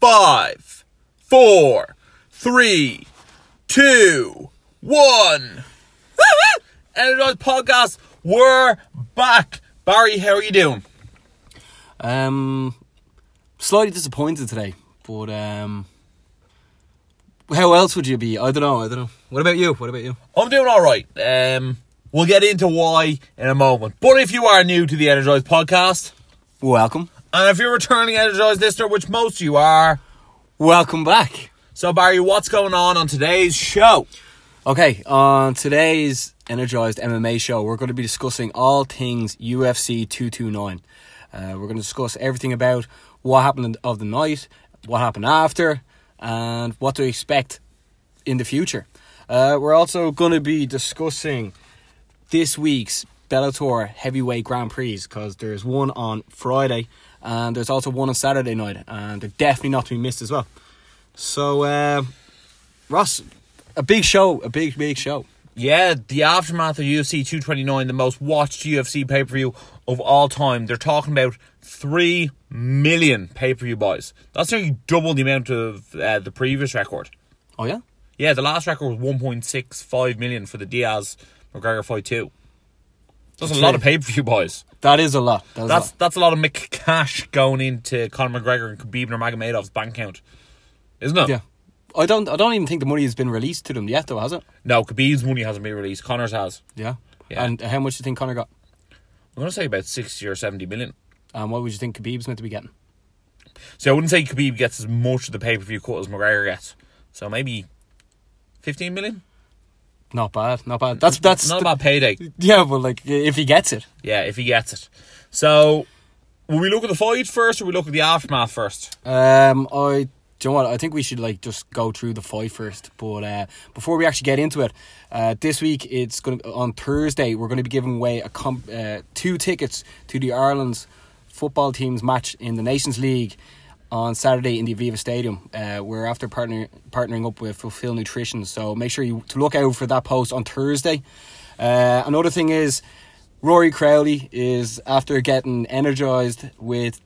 five, four, three, two, one. Energize podcast. We're back. Barry, how are you doing? Um, slightly disappointed today, but um, how else would you be? I don't know. I don't know. What about you? What about you? I'm doing all right. Um, we'll get into why in a moment. But if you are new to the Energize podcast, Welcome, and if you're returning Energize listener, which most of you are, welcome back. so Barry, what's going on on today's show? Okay, on today's Energized MMA show, we're going to be discussing all things UFC 229. Uh, we're going to discuss everything about what happened of the night, what happened after, and what to expect in the future. Uh, we're also going to be discussing this week's Bellator Heavyweight Grand Prix because there's one on Friday and there's also one on Saturday night, and they're definitely not to be missed as well. So, uh, Ross, a big show, a big, big show. Yeah, the aftermath of UFC 229, the most watched UFC pay per view of all time. They're talking about 3 million pay per view buys. That's nearly double the amount of uh, the previous record. Oh, yeah? Yeah, the last record was 1.65 million for the Diaz McGregor fight 2. That's a That's lot of pay per view buys. That is a lot. That is That's a lot. that's a lot of McCash going into Conor McGregor and Khabib Nurmagomedov's bank account, isn't it? Yeah. I don't, I don't even think the money has been released to them yet, though, has it? No, Khabib's money hasn't been released. Conor's has. Yeah. Yeah. And uh, how much do you think Conor got? I'm gonna say about 60 or 70 million. And what would you think Khabib's meant to be getting? So I wouldn't say Khabib gets as much of the pay per view cut as McGregor gets. So maybe 15 million. Not bad, not bad. That's that's not a bad payday. yeah, but like if he gets it, Yeah, if he gets it. So will we look at the fight first, or we look at the aftermath first? um, I do you know what? I think we should like just go through the fight first. But uh, before we actually get into it, uh, this week it's going to on Thursday. We're going to be giving away a comp, uh, two tickets to the Ireland's football team's match in the Nations League on Saturday in the Aviva Stadium. Uh, we're after partner, partnering up with Fulfill Nutrition, so make sure you to look out for that post on Thursday. Uh, another thing is Rory Crowley is after getting energized with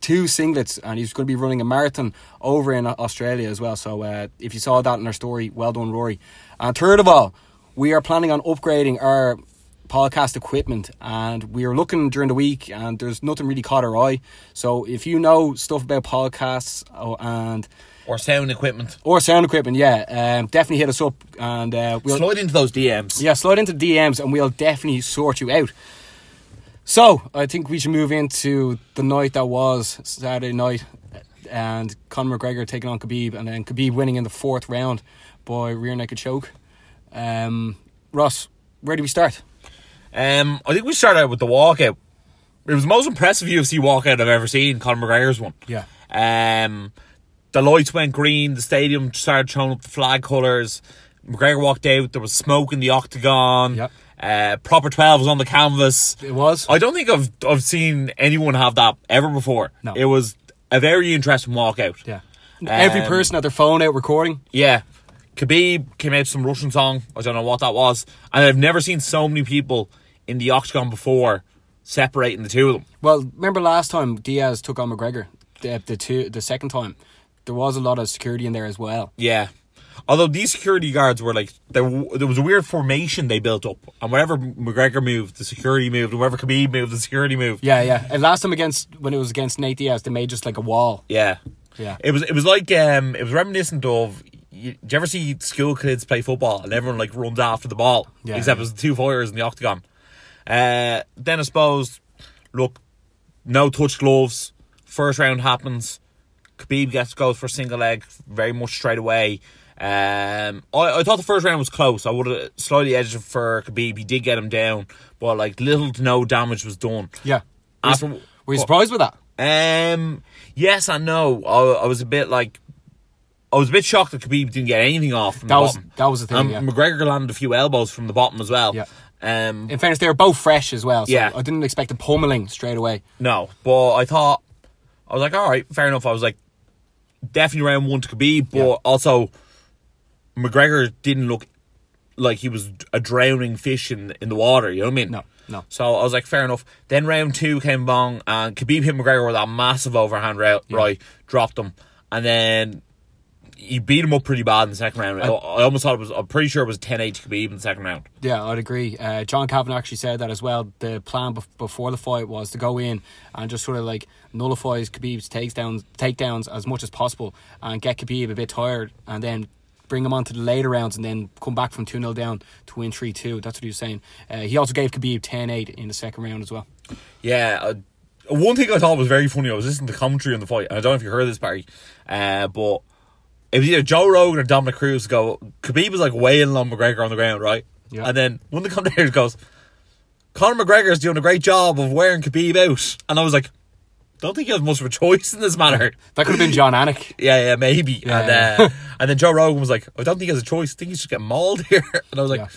two singlets and he's going to be running a marathon over in Australia as well. So uh, if you saw that in our story, well done, Rory. And third of all, we are planning on upgrading our podcast equipment and we are looking during the week and there's nothing really caught our eye. So if you know stuff about podcasts oh, and Or sound equipment? or sound equipment, yeah, um, definitely hit us up and uh, we'll Slide into those DMs. yeah, slide into DMs and we'll definitely sort you out. So, I think we should move into the night that was Saturday night and Conor McGregor taking on Khabib and then Khabib winning in the fourth round by rear naked choke. Um, Ross, where do we start? Um, I think we started out with the walkout. It was the most impressive UFC walkout I've ever seen. Conor McGregor's one. Yeah. Um, the lights went green. The stadium started showing up the flag colours. McGregor walked out. There was smoke in the octagon. Yep. Uh, proper twelve was on the canvas. It was? I don't think I've I've seen anyone have that ever before. No. It was a very interesting walkout. Yeah. Every Um, person had their phone out recording. Yeah. Khabib came out with some Russian song. I don't know what that was. And I've never seen so many people in the octagon before separating the two of them. Well, remember last time Diaz took on McGregor, the, the, two, the second time? There was a lot of security in there as well. Yeah. Although these security guards were like, there, there was a weird formation they built up. And wherever McGregor moved, the security moved. And wherever Khabib moved, the security moved. Yeah, yeah. And last time against, when it was against Nate Diaz, they made just like a wall. Yeah. Yeah. It was it was like um it was reminiscent of you, do you ever see school kids play football and everyone like runs after the ball? Yeah, Except yeah. it was the two fires in the octagon. Uh then I suppose look, no touch gloves. First round happens. Khabib gets goes for a single leg very much straight away. Um, I, I thought the first round was close. I would have slightly edged for Khabib. He did get him down, but like little to no damage was done. Yeah. Were you, were you surprised with that? um, yes and no. I, I was a bit like, I was a bit shocked that Khabib didn't get anything off. From That the was- bottom. that was the thing, Um, yeah. McGregor landed a few elbows from the bottom as well. Yeah. Um, In fairness, they were both fresh as well. So Yeah. I didn't expect a pummeling straight away. no, but I thought I was like, all right, fair enough. I was like, definitely round one to Khabib, but Yeah. also McGregor didn't look like he was a drowning fish in in the water. You know what I mean? No, no. So I was like, fair enough. Then round two came along, and Khabib hit McGregor with that massive overhand right, right dropped him, and then he beat him up pretty bad in the second round. I, I almost thought it was. I'm pretty sure it was 10-8 to Khabib in the second round. Yeah, I'd agree. Uh, John Kavanagh actually said that as well. The plan bef- before the fight was to go in and just sort of like nullifies Khabib's takedowns, takedowns as much as possible and get Khabib a bit tired and then bring him on to the later rounds and then come back from 2 0 down to win 3 2. That's what he was saying. Uh, he also gave Khabib 10 8 in the second round as well. Yeah. Uh, one thing I thought was very funny. I was listening to commentary on the fight, and I don't know if you heard this, Barry, uh, but it was either Joe Rogan or Dominick Cruz go. Khabib was like wailing on McGregor on the ground, right? Yeah. And then one of the commentators goes, Conor McGregor is doing a great job of wearing Khabib out, and I was like, don't think he has much of a choice in this matter. That could have been Jon Anik. Yeah, yeah, maybe. Yeah, and uh, and then Joe Rogan was like, I don't think he has a choice. I think he's just getting mauled here. And I was like, Yeah.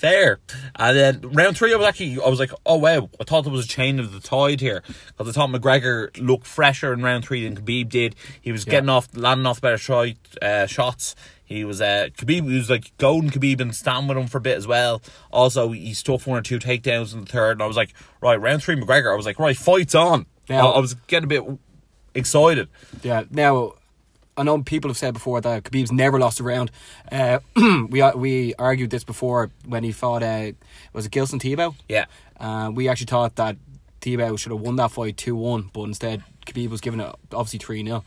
Fair. And then round three, I was actually, I was like, oh wow, I thought there was a chain of the tide here because I thought McGregor looked fresher in round three than Khabib did. He was Yeah. getting off, landing off better shot, uh, shots. He was uh, Khabib. He was like golden Khabib and standing with him for a bit as well. Also, he stuffed one or two takedowns in the third, and I was like, right, round three, McGregor. I was like, right, fights on. Now- I, I was getting a bit excited. Yeah. Now, I know people have said before that Khabib's never lost a round. Uh, we we argued this before when he fought. Uh, was it Gleison Tibau? Yeah. Uh, we actually thought that Tibau should have won that fight two one, but instead Khabib was given it obviously three 0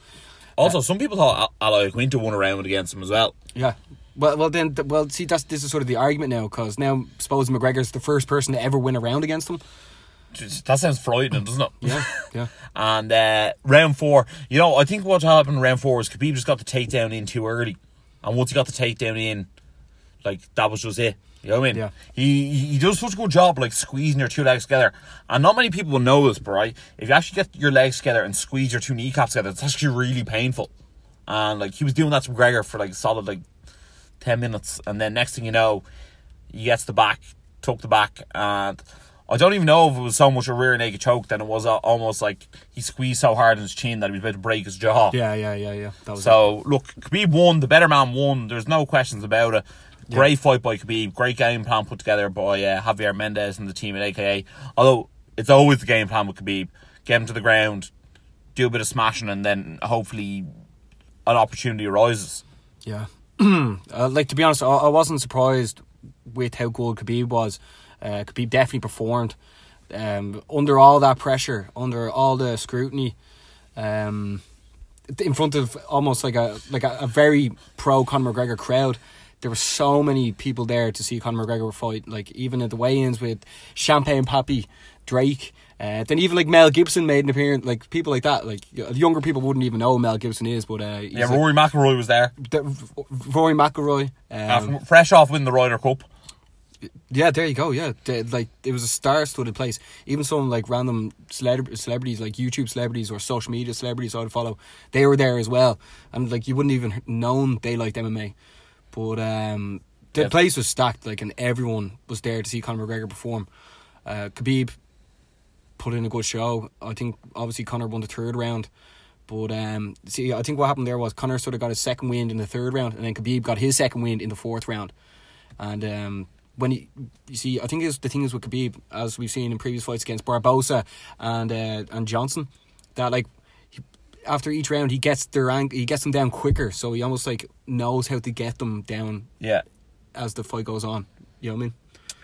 Also, some people thought Al- Aloy Quinto won a round against him as well. Yeah. Well, well, then, well, see, that's this is sort of the argument now because now suppose McGregor's the first person to ever win a round against him. That sounds frightening, doesn't it? Yeah, yeah. And uh, round four, you know, I think what happened in round four was Khabib just got the takedown in too early, and once he got the takedown in, like that was just it. You know what I mean? Yeah. He he does such a good job like squeezing your two legs together, and not many people will know this, but right, if you actually get your legs together and squeeze your two kneecaps together, it's actually really painful. And like he was doing that to McGregor for like a solid like ten minutes, and then next thing you know, he gets the back, took the back, and I don't even know if it was so much a rear naked choke than it was uh, almost like he squeezed so hard in his chin that he was about to break his jaw. Yeah, yeah, yeah, yeah. That was it. So look, Khabib won. The better man won. There's no questions about it. Great fight by Khabib. Great game plan put together by uh, Javier Mendez and the team at AKA. Although it's always the game plan with Khabib: get him to the ground, do a bit of smashing, and then hopefully an opportunity arises. Yeah. uh, like to be honest, I, I wasn't surprised with how good Khabib was. Uh, be definitely performed um, under all that pressure, under all the scrutiny, um, in front of almost like a like a, a very pro Conor McGregor crowd. There were so many people there to see Conor McGregor fight. Like even at the weigh-ins with Champagne Papi, Drake. Uh, then even like Mel Gibson made an appearance. Like people like that. Like younger people wouldn't even know who Mel Gibson is, but uh, he's Yeah, Rory McIlroy was there, the, Rory McIlroy. Um, uh, from- fresh off winning the Ryder Cup. Yeah, there you go. Yeah, The- like it was a star-studded place. Even some like random celeb- celebrities, like YouTube celebrities or social media celebrities I'd follow, they were there as well. And like you wouldn't even known they liked MMA, but um, the Yeah. place was stacked. Like and everyone was there to see Conor McGregor perform. Uh, Khabib put in a good show. I think obviously Conor won the third round. But um, see, I think what happened there was Conor sort of got his second wind in the third round, and then Khabib got his second wind in the fourth round. And um, when he, you see, I think is the thing is with Khabib, as we've seen in previous fights against Barbosa and uh, and Johnson, that like he, after each round he gets their ang- he gets them down quicker, so he almost like knows how to get them down Yeah. as the fight goes on. You know what I mean?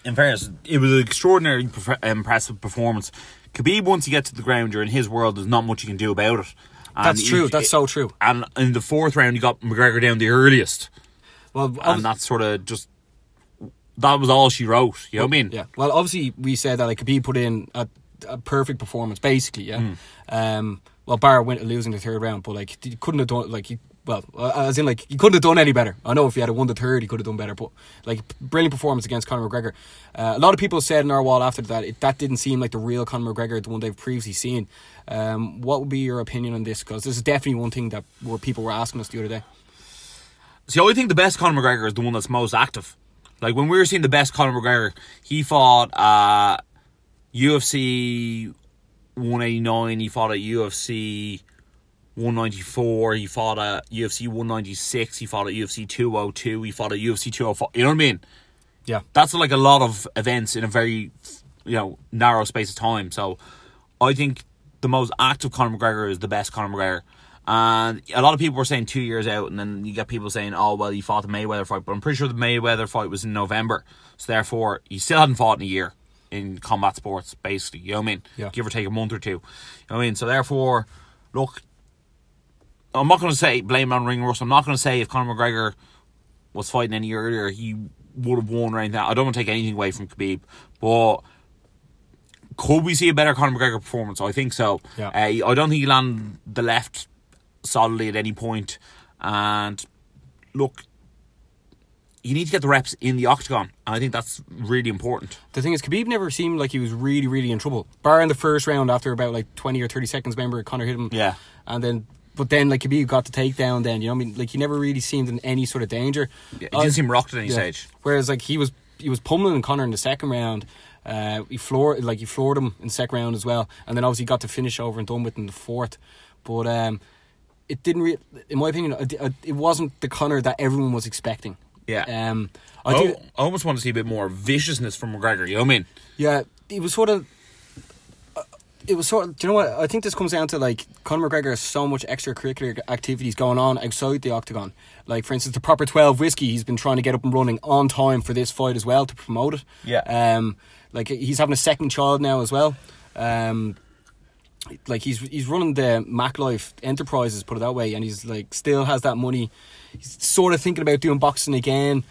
in fairness, it was an extraordinary, perf- impressive performance. Khabib, once you get to the ground, you're in his world. There's not much you can do about it. And That's true. you- That's so true. And in the fourth round, you got McGregor down the earliest, Well, and that's sort of just that was all she wrote. You know what I mean? Yeah. Well, obviously we said that like Khabib put in a, a perfect performance, basically. Yeah. Hmm. Um. Well, Barra went losing the third round, but like he couldn't have done like he. Well, uh, as in like he couldn't have done any better. I know if he had won the third, he could have done better. But like brilliant performance against Conor McGregor. Uh, a lot of people said in our wall after that it, that didn't seem like the real Conor McGregor, the one they've previously seen. Um, what would be your opinion on this? Because this is definitely one thing that where people were asking us the other day. See, I think the best Conor McGregor is the one that's most active. Like when we were seeing the best Conor McGregor, he fought uh UFC 189. He fought at UFC 194. He fought at UFC 196. He fought at UFC 202. He fought at UFC 205. You know what I mean? Yeah. That's like a lot of events in a very, you know, narrow space of time. So, I think the most active Conor McGregor is the best Conor McGregor, And a lot of people were saying two years out, and then you get people saying, "Oh, well, he fought the Mayweather fight," but I'm pretty sure the Mayweather fight was in November, so therefore he still hadn't fought in a year in combat sports, basically. You know what I mean? Yeah. Give or take a month or two. You know what I mean? So therefore, look, I'm not going to say blame on ring rust. I'm not going to say if Conor McGregor was fighting any earlier, he would have won or anything. I don't want to take anything away from Khabib, but could we see a better Conor McGregor performance? I think so. Yeah. Uh, I don't think he landed the left solidly at any point. And look, you need to get the reps in the octagon, and I think that's really important. The thing is, Khabib never seemed like he was really, really in trouble. Bar in the first round, after about like twenty or thirty seconds, remember Conor hit him. Yeah. And then, but then like Khabib got the takedown. Then you know, what I mean, like he never really seemed in any sort of danger. Yeah, he Uh, didn't seem rocked at any yeah. stage. Whereas like he was, he was pummeling Conor in the second round. Uh, he floored like he floored him in the second round as well, and then obviously got to finish over and done with in the fourth. But um, it didn't. Re- in my opinion, it, it wasn't the Conor that everyone was expecting. Yeah. Um, I I, think. I almost want to see a bit more viciousness from McGregor. You know what I mean? Yeah, it was sort of. uh, It was sort of. Do you know what? I think this comes down to like Conor McGregor has so much extracurricular activities going on outside the octagon. Like for instance, the proper twelve whiskey. He's been trying to get up and running on time for this fight as well to promote it. Yeah. Um, like he's having a second child now as well. Um, like he's he's running the MacLife Enterprises, put it that way, and he's like still has that money. He's sort of thinking about doing boxing again.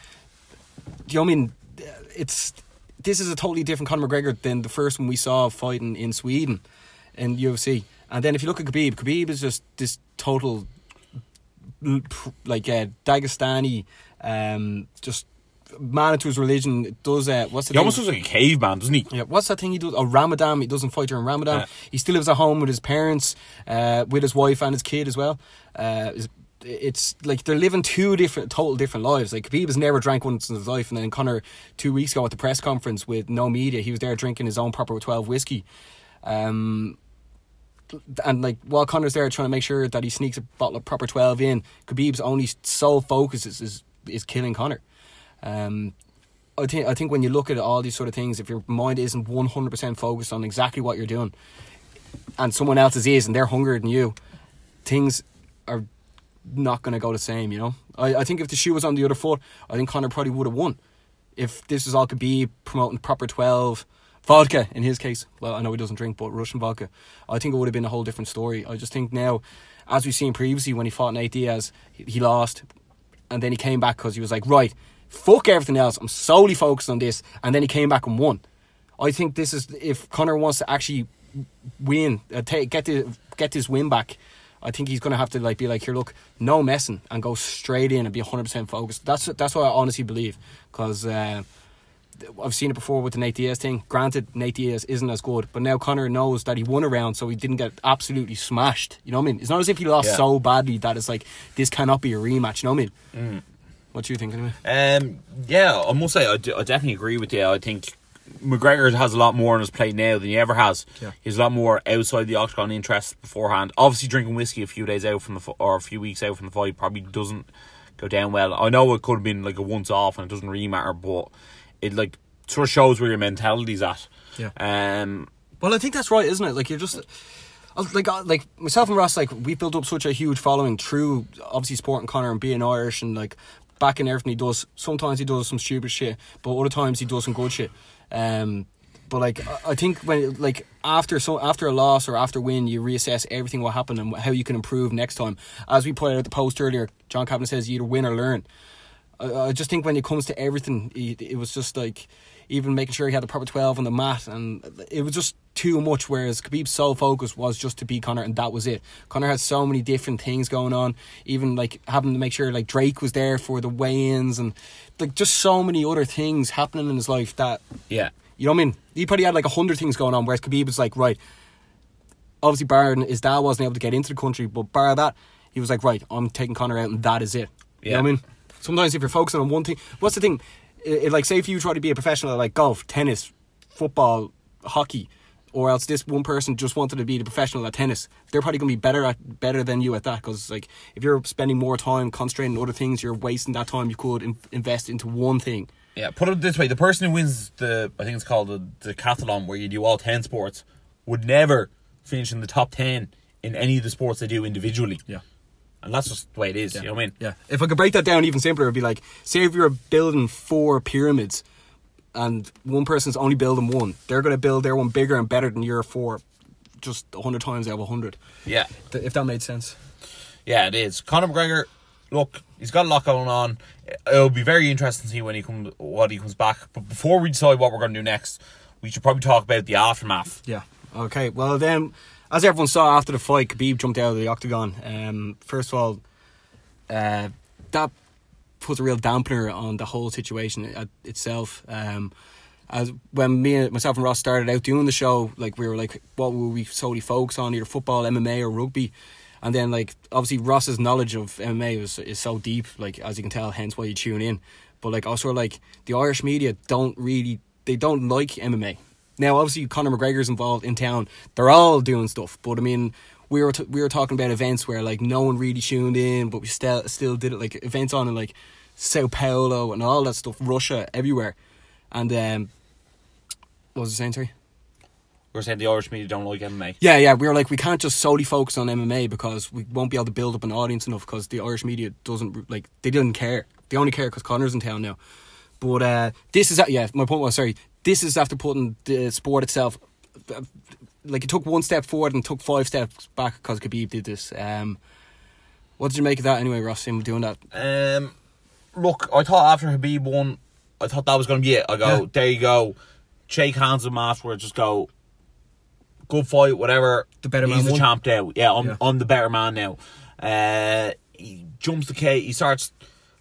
Do you know I mean? It's this is a totally different Conor McGregor than the first one we saw fighting in Sweden in UFC. And then if you look at Khabib, Khabib is just this total like uh, Dagestani, um, just man into his religion. Does uh, what's the He thing? almost looks like a caveman, doesn't he? Yeah, what's that thing he does? Oh, Ramadan. He doesn't fight during Ramadan. Yeah. He still lives at home with his parents, uh, with his wife and his kid as well. Uh, it's like they're living two different, total different lives. Like Khabib has never drank once in his life, and then Conor two weeks ago at the press conference with no media, he was there drinking his own proper twelve whiskey. Um, and like while Conor's there trying to make sure that he sneaks a bottle of proper twelve in, Khabib's only sole focus is is, is killing Conor. Um, I think I think when you look at all these sort of things, if your mind isn't one hundred percent focused on exactly what you're doing, and someone else's is, and they're hungrier than you, things are not going to go the same. You know, I, I think if the shoe was on the other foot, I think Conor probably would have won. If this was all could be promoting proper twelve vodka in his case, well, I know he doesn't drink, but Russian vodka, I think it would have been a whole different story. I just think now, as we've seen previously, when he fought Nate Diaz, he, he lost, and then he came back because he was like, right, fuck everything else. I'm solely focused on this, and then he came back and won. I think this is if Conor wants to actually win, uh, take, get the get this win back. I think he's going to have to like be like here, look, no messing, and go straight in and be 100 percent focused. That's that's what I honestly believe because. Uh, I've seen it before with the Nate Diaz thing. Granted, Nate Diaz isn't as good, but now Conor knows that he won a round, so he didn't get absolutely smashed. You know what I mean? It's not as if he lost Yeah. so badly that it's like this cannot be a rematch. You know what I mean? What do you think anyway? Um, yeah, I must say I, d- I definitely agree with you. I think McGregor has a lot more on his plate now than he ever has. Yeah. He's a lot more outside the octagon interests beforehand. Obviously, drinking whiskey a few days out from the f- or a few weeks out from the fight probably doesn't go down well. I know it could have been like a once off and it doesn't really matter, but it like sort of shows where your mentality's at. Yeah. Um. Well, I think that's right, isn't it? Like you're just I was like uh, like myself and Ross, like we built up such a huge following through obviously supporting Conor and being Irish and like backing everything he does. Sometimes he does some stupid shit, but other times he does some good shit. Um, but like I- think when like after so after a loss or after win, you reassess everything what happened and how you can improve next time. As we put out the post earlier, John Kavanagh says you either win or learn. I, I just think when it comes to everything, it, it was just like even making sure he had the proper twelve on the mat, and it was just too much. Whereas Khabib's sole focus was just to beat Conor, and that was it. Conor had so many different things going on, even like having to make sure like Drake was there for the weigh-ins, and like just so many other things happening in his life that Yeah. you know what I mean. He probably had like a hundred things going on, whereas Khabib was like right. Obviously, bar his dad wasn't able to get into the country, but bar that, he was like, right, I'm taking Conor out, and that is it. You know Yeah. what I mean? Sometimes if you're focusing on one thing, what's the thing? It, it- like, say if you try to be a professional at like golf, tennis, football, hockey, or else this one person just wanted to be the professional at tennis, they're probably going to be better at better than you at that. Because like, if you're spending more time concentrating on other things, you're wasting that time you could in, invest into one thing. Yeah, put it this way: the person who wins the, I think it's called the, the decathlon, where you do all ten sports, would never finish in the top ten in any of the sports they do individually. Yeah. And that's just the way it is. You know what I mean? Yeah. If I could break that down even simpler, it'd be like, say if you're building four pyramids and one person's only building one, they're going to build their one bigger and better than your four, just a hundred times out of a hundred. Yeah. If that made sense. Yeah, it is. Conor McGregor, look, he's got a lot going on. It'll be very interesting to see when he comes, what he comes back. But before we decide what we're going to do next, we should probably talk about the aftermath. Yeah. Okay. Well, then, as everyone saw after the fight, Khabib jumped out of the octagon. Um, first of all, uh, that puts a real dampener on the whole situation at itself. Um, as when me and myself and Ross started out doing the show, like we were like, what will we solely focus on, either football, MMA, or rugby? And then like obviously Ross's knowledge of MMA is is so deep, like as you can tell, hence why you tune in. But like also like the Irish media don't really they don't like MMA. Now obviously Conor McGregor's involved in town. They're all doing stuff, but I mean we were t- we were talking about events where like no one really tuned in, but we still still did it like events on in like Sao Paulo and all that stuff, Russia, everywhere. And um, what was I saying, sorry? We're saying the Irish media don't like MMA. Yeah, yeah, we were like, we can't just solely focus on MMA because we won't be able to build up an audience enough because the Irish media doesn't, like, they didn't care. They only care because Conor's in town now. But uh, this is, yeah, my point was, sorry, this is after putting the sport itself, like, it took one step forward and took five steps back because Khabib did this. Um, what did you make of that anyway, Ross, him doing that? Um, look, I thought after Khabib won, I thought that was going to be it. I go, Yeah. there you go. Shake hands with him afterwards. Just go, good fight, whatever. The better He's man the champ now. Yeah, I'm, Yeah. I'm the better man now. Uh, he jumps the cage. He starts.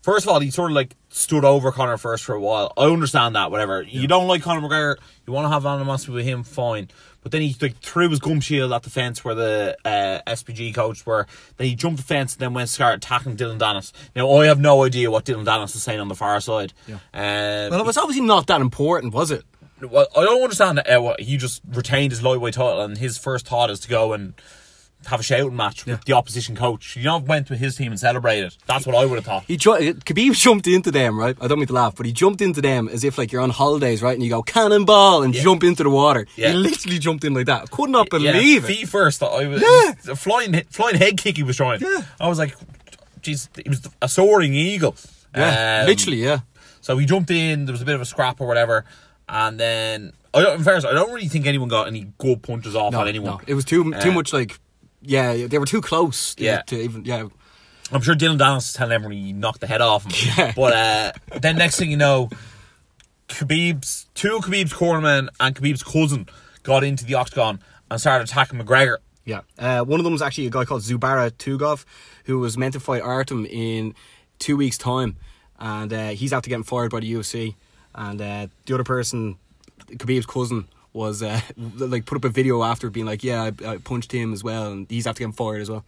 First of all, he sort of like stood over Conor first for a while. I understand that, whatever. You don't like Conor McGregor, you want to have animosity with him, fine. But then he like threw his gum shield at the fence where the uh, SBG coach were. Then he jumped the fence and then went to start attacking Dillon Danis. Now I have no idea what Dillon Danis is saying on the far side. Yeah. Um, Well, it was obviously not that important, was it? well, I don't understand that uh, he just retained his lightweight title, and his first thought is to go and have a shouting match with Yeah. the opposition coach. You know, went with his team and celebrated. That's what I would have thought. He ju- Khabib jumped into them, right? I don't mean to laugh, but he jumped into them as if like you're on holidays, right? And you go cannonball and Yeah. jump into the water. Yeah. He literally jumped in like that. I could not Yeah, believe it. Feet first. I was Yeah. a flying flying head kick. He was trying. Yeah. I was like, jeez, he was a soaring eagle. Yeah, Um, literally, yeah. So he jumped in. There was a bit of a scrap or whatever, and then I don't. In fairness, I don't really think anyone got any good punches off No, on anyone. no, it was too too Uh, much like, yeah, they were too close. to- Yeah. to even yeah. I'm sure Dillon is telling everyone he knocked the head off him. Yeah. But uh, then next thing you know, Khabib's two of Khabib's cornermen and Khabib's cousin got into the octagon and started attacking McGregor. Yeah, uh, one of them was actually a guy called Zubaira Tukhugov, who was meant to fight Artem in two weeks' time, and uh, he's after getting fired by the UFC. And uh, the other person, Khabib's cousin, was uh, like put up a video after being like, "Yeah, I, I punched him as well," and he's after getting fired as well.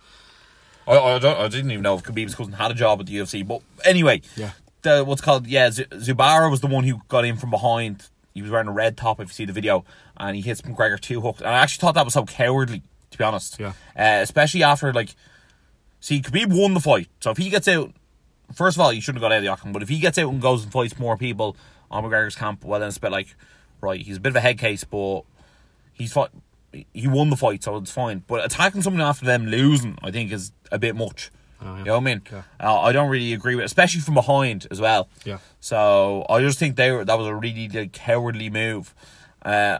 I, I, don't, I didn't even know if Khabib's cousin had a job at the UFC. But anyway, Yeah. the what's called yeah, Z- Zubaira was the one who got in from behind. He was wearing a red top. If you see the video, and he hits McGregor two hooks. And I actually thought that was so cowardly, to be honest. Yeah. Uh, especially after like, see, Khabib won the fight. So if he gets out, first of all, he shouldn't have got out of the octagon. But if he gets out and goes and fights more people on McGregor's camp, well, then it's a bit like, right, he's a bit of a head case, but he's fought. He won the fight, so it's fine. But attacking someone after them losing, I think, is a bit much. Oh, yeah. You know what I mean? Yeah. Uh, I don't really agree with, especially from behind as well. Yeah. So I just think they were, that was a really like, cowardly move. Uh,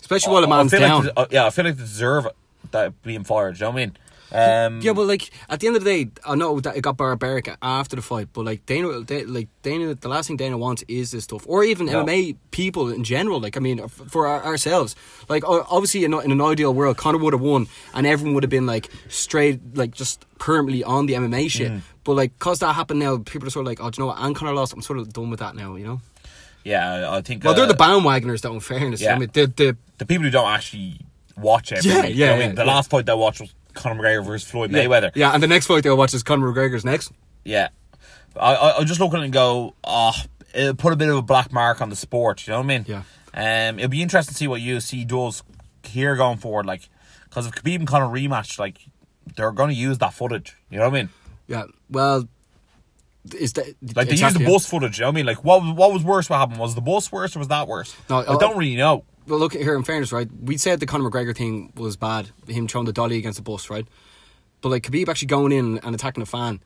Especially while a man's down. Like uh, yeah, I feel like they deserve it, that being fired. You know what I mean? Um, Yeah, but like at the end of the day, I know that it got barbaric after the fight, but like Dana, they, like Dana, the last thing Dana wants is this stuff, or even No. MMA people in general. Like I mean, for our, ourselves, like obviously in, in an ideal world, Conor would have won, and everyone would have been like straight, like just permanently on the MMA shit. Mm. But like, cause that happened now, people are sort of like, oh, do you know what? And Conor lost. I'm sort of done with that now. You know. yeah, I think. Well, uh, they're the bandwagoners, though. In fairness, yeah. I mean, the the the people who don't actually watch every Yeah, week, you know yeah, I mean? yeah, The yeah. last fight they watched was Conor McGregor versus Floyd Mayweather. yeah, and the next fight they'll watch is Conor McGregor's next. Yeah. I, I, I just look at it and go, oh, it'll put a bit of a black mark on the sport, you know what I mean? Yeah. Um, it'll be interesting to see what UFC does here going forward, like, because if Khabib and Conor rematch, like, they're going to use that footage, you know what I mean? Yeah. Well, is that Like, they exactly, use the bus footage, you know what I mean? Like, what, what was worse what happened? Was the bus worse or was that worse? No, I I- don't really know. Well, look here. In fairness, right, we said the Conor McGregor thing was bad. Him throwing the dolly against the bus, right? But like Khabib actually going in and attacking a fan.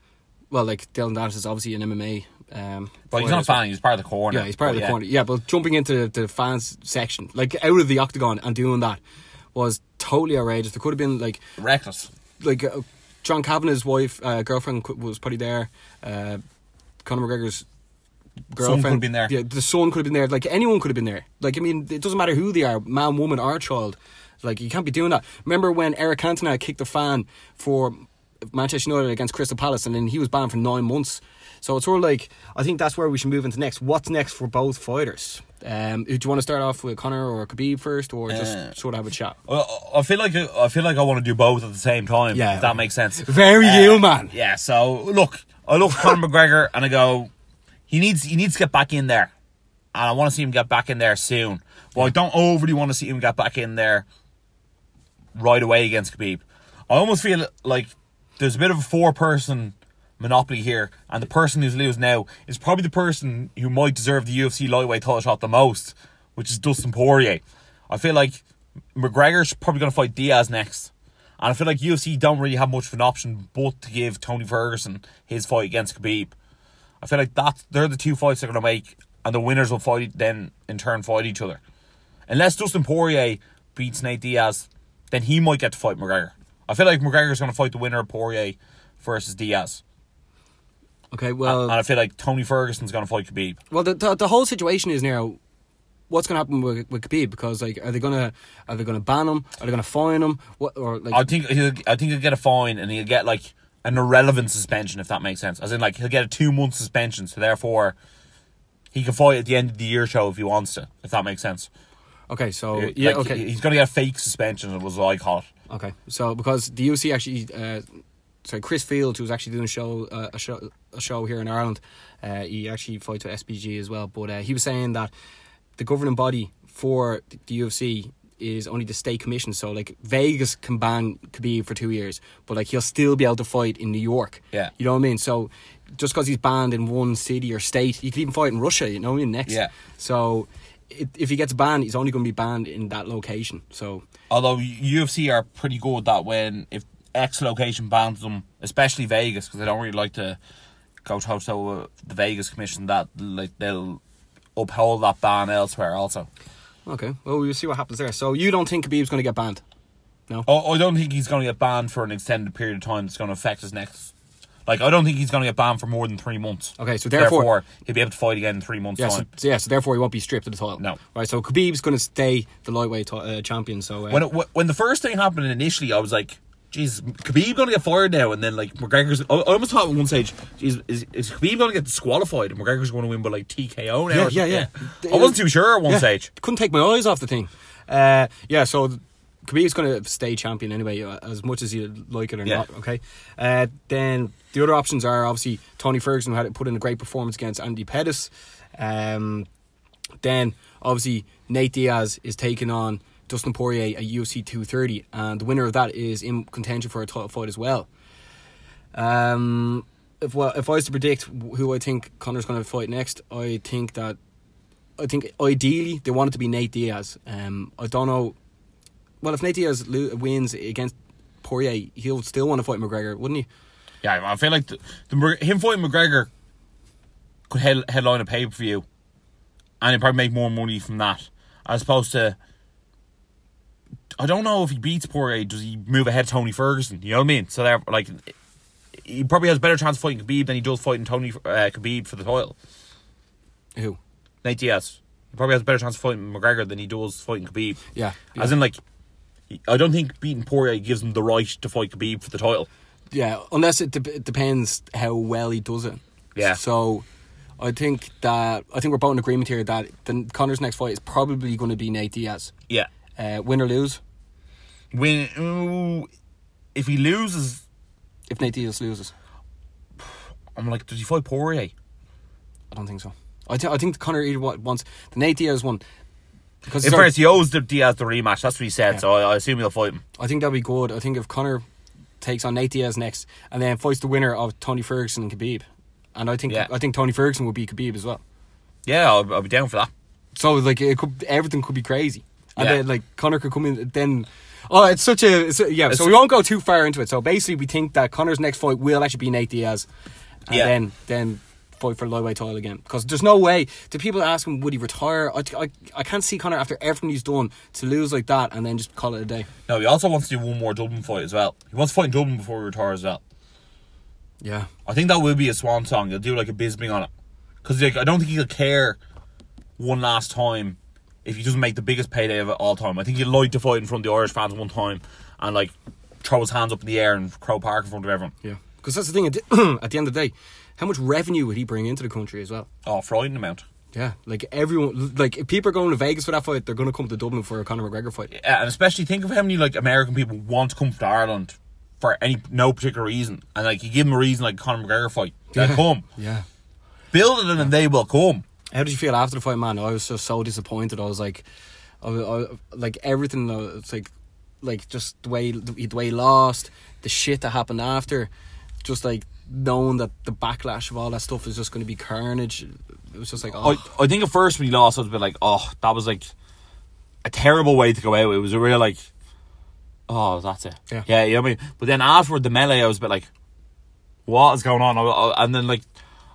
Well, like Dillon Danis is obviously an MMA. Um, But he's not a fan. He's part of the corner. Yeah, he's part of the yeah. corner. Yeah, but jumping into the fans section, like out of the octagon and doing that, was totally outrageous. There could have been like Reckless. like uh, John Kavanagh's wife, uh, girlfriend was probably there. Uh, Conor McGregor's girlfriend could have been there. Yeah, the son could have been there. Like anyone could have been there. Like I mean, it doesn't matter who they are, man, woman, or child. Like you can't be doing that. Remember when Eric Cantona kicked the fan for Manchester United against Crystal Palace, and then he was banned for nine months. So it's sort of like I think that's where we should move into next. What's next for both fighters? Um, do you want to start off with Conor or Khabib first, or just Uh, sort of have a chat? I feel like I feel like I want to do both at the same time. Yeah. if that makes sense. Very Uh, you, man. Yeah. So look, I look Conor McGregor and I go, he needs he needs to get back in there, and I want to see him get back in there soon. But I don't overly want to see him get back in there right away against Khabib. I almost feel like there's a bit of a four person monopoly here, and the person who's losing now is probably the person who might deserve the UFC lightweight title shot the most, which is Dustin Poirier. I feel like McGregor's probably going to fight Diaz next. And I feel like UFC don't really have much of an option but to give Tony Ferguson his fight against Khabib. I feel like that they're the two fights they're going to make, and the winners will fight then in turn fight each other. Unless Dustin Poirier beats Nate Diaz, then he might get to fight McGregor. I feel like McGregor's going to fight the winner of Poirier versus Diaz, Okay, well, and I feel like Tony Ferguson's going to fight Khabib. Well, the, the the whole situation is now. What's going to happen with, with Khabib? Because like, are they gonna are they gonna ban him? Are they gonna fine him? What or like? I think he'll, I think he'll get a fine and he'll get like an irrelevant suspension if that makes sense. As in, like he'll get a two month suspension, so therefore he can fight at the end of the year show if he wants to. If that makes sense. okay, so Like, yeah, okay, He's gonna get a fake suspension. It was what I call it. okay. So because the UFC actually, uh, sorry, Chris Fields, who was actually doing a show, uh, a show, a show here in Ireland, uh, he actually fights with SBG as well. But uh, he was saying that the governing body for the UFC is only the state commission. So like Vegas can ban Khabib for two years, but like he'll still be able to fight in New York. Yeah. you know what I mean. So just because he's banned in one city or state, he could even fight in Russia. You know what I mean? Next. Yeah. So it, if he gets banned, he's only going to be banned in that location. So Although UFC are pretty good that when if X location bans them, especially Vegas, because they don't really like to go toe to toe with uh, the Vegas commission, that like they'll uphold that ban elsewhere also. Okay, well we'll see what happens there. So you don't think Khabib's going to get banned? No. I, I don't think he's going to get banned for an extended period of time that's going to affect his next. Like, I don't think he's going to get banned for more than three months. Okay, so therefore- he'll be able to fight again in three months' Yeah, time. so yeah, so therefore he won't be stripped of the title. No. Right, so Khabib's going to stay the lightweight ti- uh, champion. So uh, When it, when the first thing happened initially, I was like, "Jeez, Khabib going to get fired now?" And then like McGregor's, I, I almost thought at one stage, "Jeez, is, is Khabib going to get disqualified and McGregor's going to win by like TKO now?" Yeah, yeah, yeah. I wasn't too sure at one yeah, stage. couldn't take my eyes off the thing. Uh, yeah, so Khabib's going to stay champion anyway, uh, as much as you like it or Yeah. not. Okay. Uh, then the other options are obviously Tony Ferguson who had put in a great performance against Andy Pettis. Um, then obviously Nate Diaz is taking on Dustin Poirier at UFC 230, and the winner of that is in contention for a title fight as well. Um, if well, if I was to predict who I think Conor's going to fight next, I think that I think ideally they want it to be Nate Diaz. Um, I don't know. Well, if Nate Diaz wins against Poirier, he'll still want to fight McGregor, wouldn't he? Yeah, I feel like the, the, him fighting McGregor could head, headline a pay per view, and he'd probably make more money from that as opposed to. I don't know if he beats Poirier, does he move ahead of Tony Ferguson? You know what I mean? So there, like, he probably has a better chance of fighting Khabib than he does fighting Tony uh, Khabib for the title. Who? Nate Diaz. He probably has a better chance of fighting McGregor than he does fighting Khabib. Yeah, yeah. As in, like, I don't think beating Poirier gives him the right to fight Khabib for the title. Yeah, unless it, de- it depends how well he does it. Yeah. So, I think that I think we're both in agreement here that the Conor's next fight is probably going to be Nate Diaz. Yeah. Uh, win or lose, When ooh, if he loses, if Nate Diaz loses, I'm like, does he fight Poirier? I don't think so. I, th- I think Conor either wa- wants the Nate Diaz one because In fairness, he owes the Diaz the rematch. That's what he said. Yeah. So I, I assume he'll fight him. I think that'd be good. I think if Conor takes on Nate Diaz next and then fights the winner of Tony Ferguson and Khabib, and I think Yeah. I think Tony Ferguson will be Khabib as well. Yeah, I'll, I'll be down for that. So like it could everything could be crazy. And Yeah. then like Conor could come in. Then oh, it's such a it's yeah. It's- so we won't go too far into it. So basically, we think that Conor's next fight will actually be Nate Diaz, and Yeah. then then fight for lightweight title again. Because there's no way. Do people ask him would he retire? I, I, I can't see Conor after everything he's done to lose like that and then just call it a day. No, he also wants to do one more Dublin fight as well. He wants to fight in Dublin before he retires as well. Yeah. I think that will be a swan song. He'll do like a Bisping on it. Because like, I don't think he'll care one last time if he doesn't make the biggest payday of all time. I think he'd like to fight in front of the Irish fans one time and like throw his hands up in the air and Croke Park in front of everyone. Yeah. Because that's the thing. At the, at the end of the day, how much revenue would he bring into the country as well? Oh, frightening amount. Yeah, like everyone, like if people are going to Vegas for that fight, they're going to come to Dublin for a Conor McGregor fight. Yeah, and especially think of how many like American people want to come to Ireland for any no particular reason, and like you give them a reason like Conor McGregor fight, they'll Yeah. come, Yeah. build it, and they will come. How did you feel after the fight, man? I was just so disappointed. I was like, I, I, like everything. It's like, like just the way the way he lost, the shit that happened after, just like knowing that the backlash of all that stuff is just going to be carnage. It was just like, oh, I, I think at first when he lost, I was a bit like, oh, that was like a terrible way to go out. It was a real like, oh, that's it. Yeah. yeah, you know what I mean. But then afterward, the melee, I was a bit like, what is going on? I, I- and then like,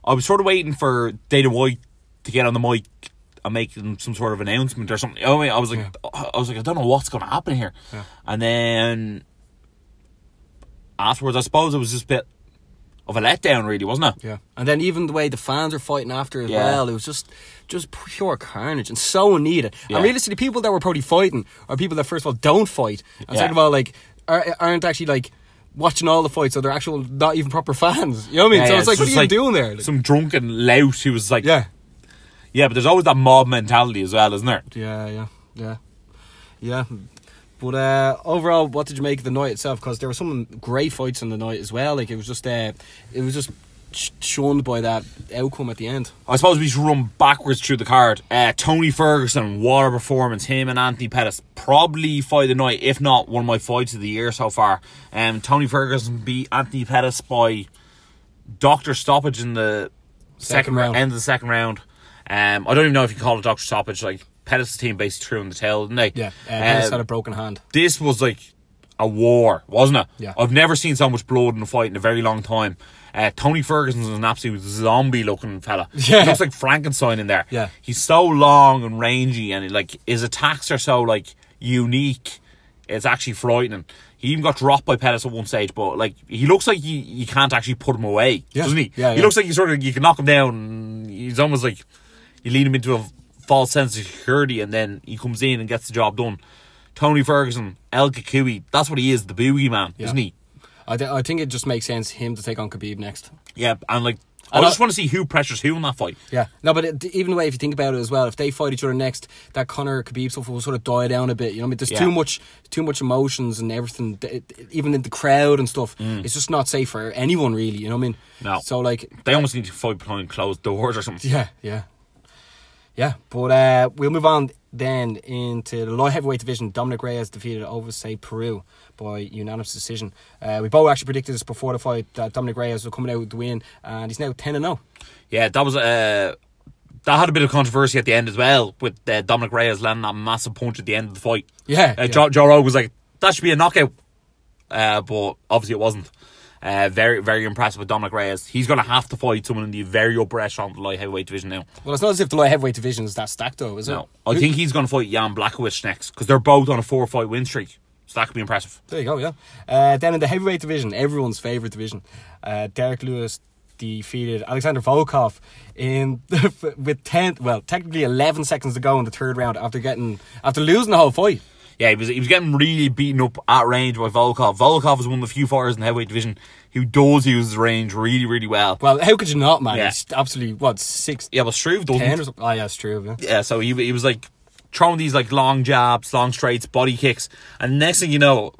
I was sort of waiting for Dana White to get on the mic and make some sort of announcement or something. Know I mean? I was like, I was like, I don't know what's going to happen here. Yeah. And then afterwards, I suppose it was just a bit of a letdown, really, wasn't it? Yeah, and then even the way the fans are fighting after as Yeah. well, it was just just pure carnage and so unneeded. Yeah. And realistically, people that were probably fighting are people that first of all don't fight, and Yeah. second of all, like are, aren't actually like watching all the fights, so they're actual not even proper fans. You know what I mean? Yeah, so yeah, it's like, what are you doing there? Like, Some drunken lout who was like, yeah, Yeah, but there's always that mob mentality as well, isn't there? yeah, yeah, yeah, yeah. But uh, overall, what did you make of the night itself? Because there were some great fights in the night as well. Like it was just, uh, it was just sh- shunned by that outcome at the end. I suppose we should run backwards through the card. Uh, Tony Ferguson, what a performance. Him and Anthony Pettis. Probably fight the night, if not one of my fights of the year so far. Um, Tony Ferguson beat Anthony Pettis by doctor stoppage in the Second second, round. end of the second round. Um, I don't even know if you call it doctor stoppage. Like Pettis' team basically threw in the tail, didn't they? Yeah, uh, Pettis Um, had a broken hand. this was like a war, wasn't it? Yeah. I've never seen so much blood in a fight in a very long time. Uh, Tony Ferguson's an absolute zombie looking fella. Yeah. He looks like Frankenstein in there. Yeah. He's so long and rangy and like his attacks are so like unique. It's actually frightening. He even got dropped by Pettis at one stage, but like he looks like you, you can't actually put him away, Yeah. doesn't he? Yeah, he yeah. looks like you sort of you can knock him down. He's almost like you lead him into a false sense of security, and then he comes in and gets the job done. Tony Ferguson, El Cucuy, that's what he is, the boogie man, Yeah. isn't he? I, th- I think it just makes sense him to take on Khabib next. Yeah, and like I just want to see who pressures who in that fight. Yeah, no, but it, even the way if you think about it as well, if they fight each other next, that Conor Khabib stuff will sort of die down a bit. You know, I mean, there's Yeah. too much, too much emotions and everything, even in the crowd and stuff. It's just not safe for anyone, really. You know what I mean? Mm. No. So like, They almost need to fight behind closed doors or something. yeah, yeah, yeah. But uh, we'll move on then into the light heavyweight division. Dominic Reyes defeated Ovince St. Preux by unanimous decision. Uh, we both actually predicted this before the fight that Dominic Reyes was coming out with the win, and he's now ten and oh. zero. Yeah, that was uh, that had a bit of controversy at the end as well with uh, Dominic Reyes landing that massive punch at the end of the fight. Yeah, Uh, yeah. Joe, Joe Rogan was like, that should be a knockout. Uh, but obviously it wasn't. Uh, very, very impressive with Dominic Reyes. He's going to have to fight someone in the very upper echelon of the light heavyweight division now. Well, it's not as if the light heavyweight division is that stacked, though, is it? No, I think he's going to fight Jan Blachowicz next because they're both on a four fight win streak. So that could be impressive. There you go, yeah. Uh, then in the heavyweight division, everyone's favourite division, uh, Derrick Lewis defeated Alexander Volkov in with ten, well, technically eleven seconds to go in the third round after getting after losing the whole fight. Yeah, he was he was getting really beaten up at range by Volkov. Volkov is one of the few fighters in the heavyweight division who does use his range really, really well. Well, how could you not, man? Yeah. He's absolutely what six Yeah, but Struve doesn't. ten or something. Oh yeah, it's true. Yeah. Yeah, so he, he was like throwing these like long jabs, long straights, body kicks, and next thing you know,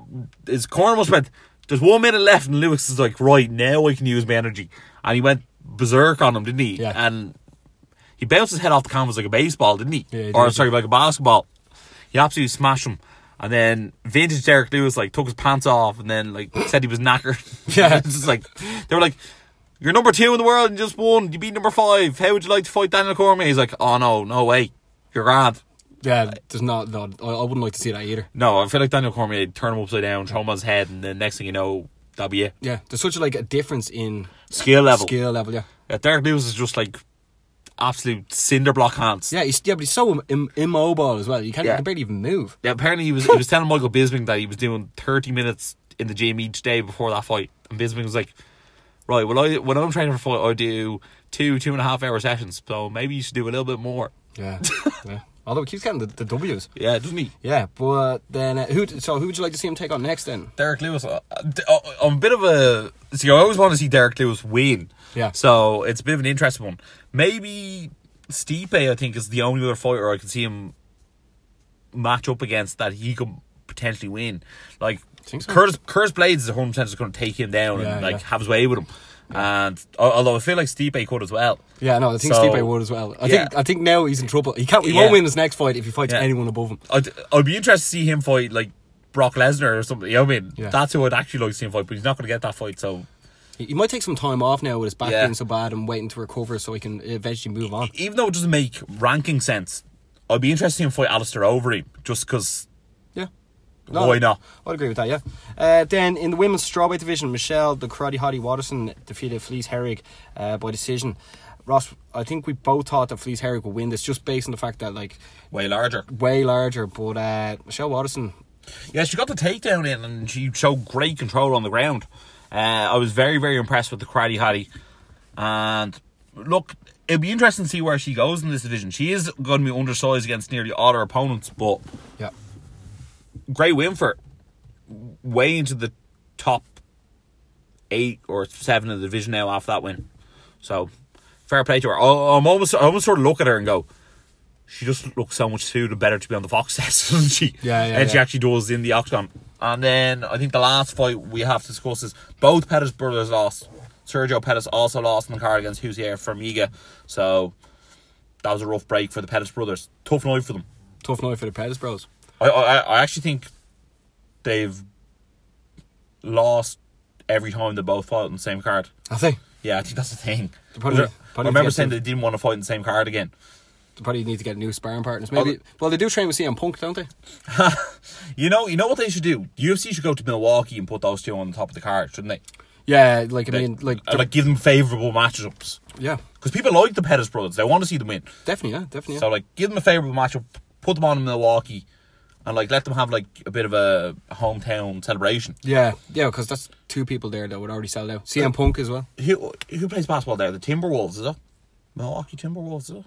his corner must went. There's one minute left, and Lewis is like, right now I can use my energy, and he went berserk on him, didn't he? Yeah. And he bounced his head off the canvas like a baseball, didn't he? Yeah, he or did. sorry, like a basketball. He absolutely smashed him. And then vintage Derrick Lewis like took his pants off and then like said he was knackered. Yeah. it's just like they were like, You're number two in the world and just won. You beat number five. How would you like to fight Daniel Cormier? He's like, Oh no, no way. You're grand. Yeah, there's not. No, I, I wouldn't like to see that either. No, I feel like Daniel Cormier turn him upside down, throw him on his head, and then next thing you know, that'll be it. Yeah, there's such like a difference in Skill level. skill level. Yeah, Yeah, Derrick Lewis is just like absolute cinder block hands. yeah, he's yeah, but he's so Im- immobile as well. You can't, Yeah. can barely even move. Yeah, apparently he was he was telling Michael Bisping that he was doing thirty minutes in the gym each day before that fight, and Bisping was like, "Right, well, I when I'm training for a fight, I do two two and a half hour sessions, so maybe you should do a little bit more." Yeah, yeah. Although he keeps getting the, the W's. Yeah, doesn't he? Yeah, but then uh, who? So who would you like to see him take on next? Then Derrick Lewis, uh, uh, I'm a bit of a see. I always want to see Derrick Lewis win. Yeah. So it's a bit of an interesting one. Maybe Stipe, I think, is the only other fighter I can see him match up against that he could potentially win. Like so? Curtis, Curtis Blaydes is 100 percent just going to take him down Yeah, and like yeah. have his way with him. And although I feel like Stipe could as well. yeah, no, I think So- Stipe would as well. I think I think now he's in trouble. He can't. He Yeah. won't win his next fight if he fights Yeah. anyone above him. I'd, I'd be interested to see him fight like Brock Lesnar or something. You know what I mean? Yeah. That's who I'd actually like to see him fight, but he's not going to get that fight. So He, might take some time off now with his back Yeah. being so bad and waiting to recover so he can eventually move on. even though it doesn't make ranking sense, I'd be interested in fight Alistair Overeem just because. Yeah. Why not? I'd agree with that, yeah. Uh, then in the women's strawweight division, Michelle, the karate hottie Waterson, defeated Felice Herrig uh, by decision. Ross, I think we both thought that Felice Herrig would win this just based on the fact that, like, Way larger. way larger, but uh, Michelle Waterson, Yeah, she got the takedown in and she showed great control on the ground. Uh, I was very, very impressed with the karate hottie. And look, it'll be interesting to see where she goes in this division. She is going to be undersized against nearly all her opponents, but yeah. great win for way into the top eight or seven of the division now after that win. So fair play to her. I'm almost I almost sort of look at her and go, she just looks so much suited better to be on the Fox test, doesn't she? Yeah, yeah, And she yeah. actually does in the octagon. And then I think the last fight we have to discuss is both Pettis brothers lost. Sergio Pettis also lost in the card against Jussier Formiga. So that was a rough break for the Pettis brothers. Tough night for them. Tough night for the Pettis bros. I, I I actually think they've lost every time they both fought on the same card. I think Yeah, I think that's the thing. Probably- I remember saying they didn't want to fight in the same card again. They probably need to get new sparring partners. Maybe. Oh, well, they do train with CM Punk, don't they? You know, you know what they should do. UFC should go to Milwaukee and put those two on the top of the card, shouldn't they? Yeah, like I mean, like, uh, like give them favourable matchups yeah, because people like the Pettis brothers. They want to see them win. definitely, yeah, definitely. Yeah. So like, give them a favourable matchup, put them on in Milwaukee, and like let them have like a bit of a hometown celebration. yeah, yeah, because that's two people there that would already sell out. CM Punk as well. Who who plays basketball there? The Timberwolves, is it? Milwaukee Timberwolves, is it?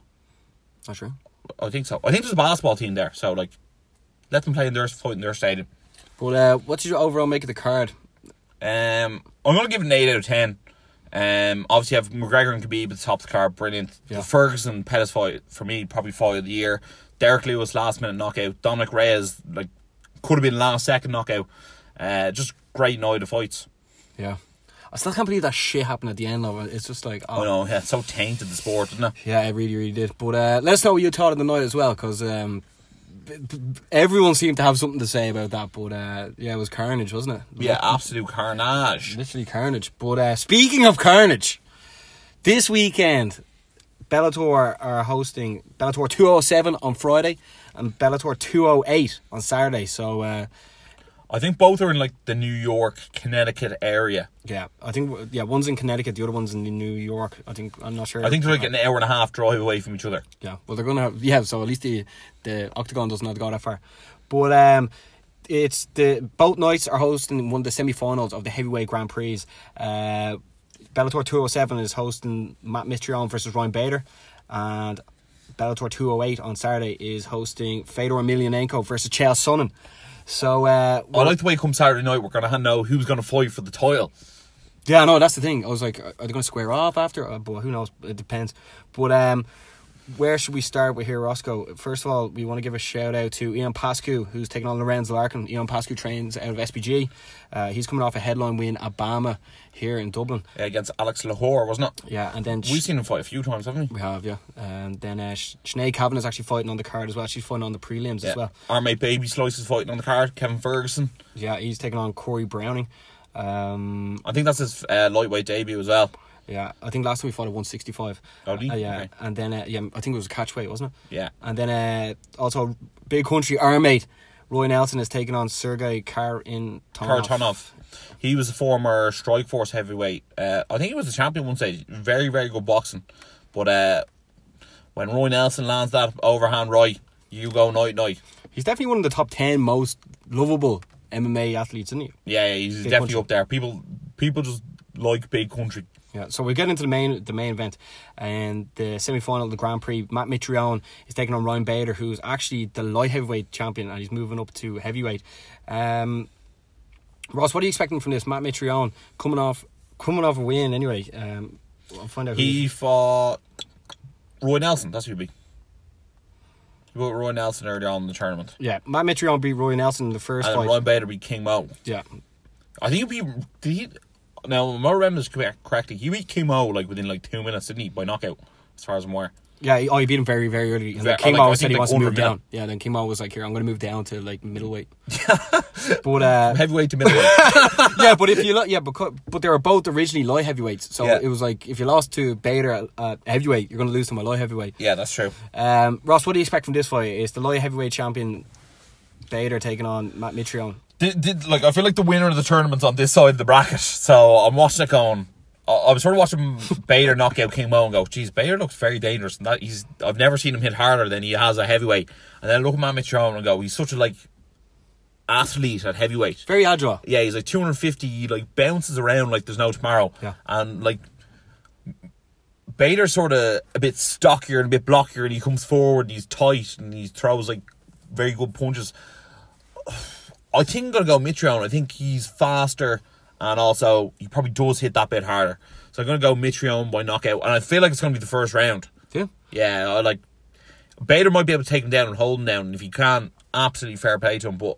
Not sure. I think so. I think there's a basketball team there, so like, let them play in their fight in their stadium. But uh, what did you overall make of the card? Um, I'm gonna give it an eight out of ten. Um, obviously, you have McGregor and Khabib at the top of the card, brilliant. Yeah. The Ferguson Pettis fight for me probably fight of the year. Derrick Lewis last minute knockout. Dominick Reyes like could have been last second knockout. Uh, just great night of fights. Yeah. I still can't believe that shit happened at the end of it. It's just like, oh, I know, yeah, it's so tainted the sport, isn't it? yeah, it really, really did. But uh, let us know what you thought of the night as well, because um, b- b- everyone seemed to have something to say about that. But uh, yeah, it was carnage, wasn't it? Yeah, absolute carnage. Literally carnage. But uh, speaking of carnage, this weekend, Bellator are hosting Bellator 207 on Friday and Bellator 208 on Saturday. So, uh, I think both are in like the New York, Connecticut area. yeah, I think, yeah, one's in Connecticut, the other one's in New York. I think, I'm not sure. I think they're like an hour and a half drive away from each other. Yeah, well, they're gonna have yeah. So at least the the octagon doesn't have to go that far, but um, it's the both nights are hosting one of the semi-finals of the heavyweight Grand Prix. Uh, Bellator two hundred seven is hosting Matt Mitrione versus Ryan Bader, and Bellator two hundred eight on Saturday is hosting Fedor Emelianenko versus Chael Sonnen. So uh, I like the way come Saturday night we're gonna know who's gonna fight for the title. Yeah, no, that's the thing. I was like, are they going to square off after? Uh, but who knows? It depends. But um, where should we start with here, Roscoe? First of all, we want to give a shout out to Ion Pascu, who's taking on Lorenz Larkin. Ion Pascu trains out of SBG. Uh, he's coming off a headline win at BAMMA here in Dublin. uh, against Alex Lahore, wasn't it? Yeah, and then We've seen him fight a few times, haven't we? we have yeah, and then uh, Sh- Sinead Kavanagh is actually fighting on the card as well. She's fighting on the prelims as well. Our mate Baby Slice is fighting on the card. Kevin Ferguson. Yeah, he's taking on Corey Browning. Um, I think that's his uh, lightweight debut as well. Yeah, I think last time we fought at 165. Oh. Uh, yeah, Okay. and then uh, yeah, I think it was a catch weight, wasn't it? Yeah. And then uh, also big country our mate Roy Nelson has taken on Sergey Kar in Kharitonov. He was a former Strikeforce heavyweight. Uh, I think he was a champion one stage. Very, very good boxing. But uh, when Roy Nelson lands that overhand right, you go night night. He's definitely one of the top ten most lovable MMA athletes, isn't he? Yeah, yeah, he's Big definitely country. up there. People, people just like big country. Yeah, so we get into the main the main event and the semi final the Grand Prix. Matt Mitrione is taking on Ryan Bader, who's actually the light heavyweight champion, and he's moving up to heavyweight. Um, Ross, what are you expecting from this? Matt Mitrione coming off coming off a win anyway. Um, I'll find out. who- He fought Roy Nelson. That's who he beat. He beat Roy Nelson earlier on in the tournament. yeah, Matt Mitrione beat Roy Nelson in the first And fight. Ryan Bader beat King Mo. yeah, I think he beat. Did he? Now, I remember this correct- correctly, he beat King Mo like within like two minutes, didn't he? By knockout, as far as I'm aware. yeah. He, oh, he beat him very very early. Ve- then King like, said he like, wants to move down. minute. Yeah, then King Mo was like, "Here, I'm going to move down to like middleweight." but uh, Heavyweight to middleweight. yeah, but if you look, yeah, because but they were both originally light heavyweights, so Yeah. it was like if you lost to Bader at uh, heavyweight, you're going to lose to my light heavyweight. yeah, that's true. Um, Ross, what do you expect from this fight? Is the light heavyweight champion Bader taking on Matt Mitrione? Did, did like I feel like the winner of the tournament's on this side of the bracket, so I'm watching it going. I, I was sort of watching Bader knock out King Mo and go, "Geez, Bader looks very dangerous." And that he's I've never seen him hit harder than he has a heavyweight. And then I look at Matt Mitchell and go, "He's such a like athlete at heavyweight." Very agile. Yeah, he's like 250. He like bounces around like there's no tomorrow. Yeah. And like Bader's sort of a bit stockier and a bit blockier, and he comes forward and he's tight and he throws like very good punches. I think I'm gonna go Mitrione. I think he's faster and also he probably does hit that bit harder. So I'm gonna go Mitrione by knockout, and I feel like it's gonna be the first round. Yeah. Yeah, I like Bader might be able to take him down and hold him down, and if he can, absolutely fair play to him. But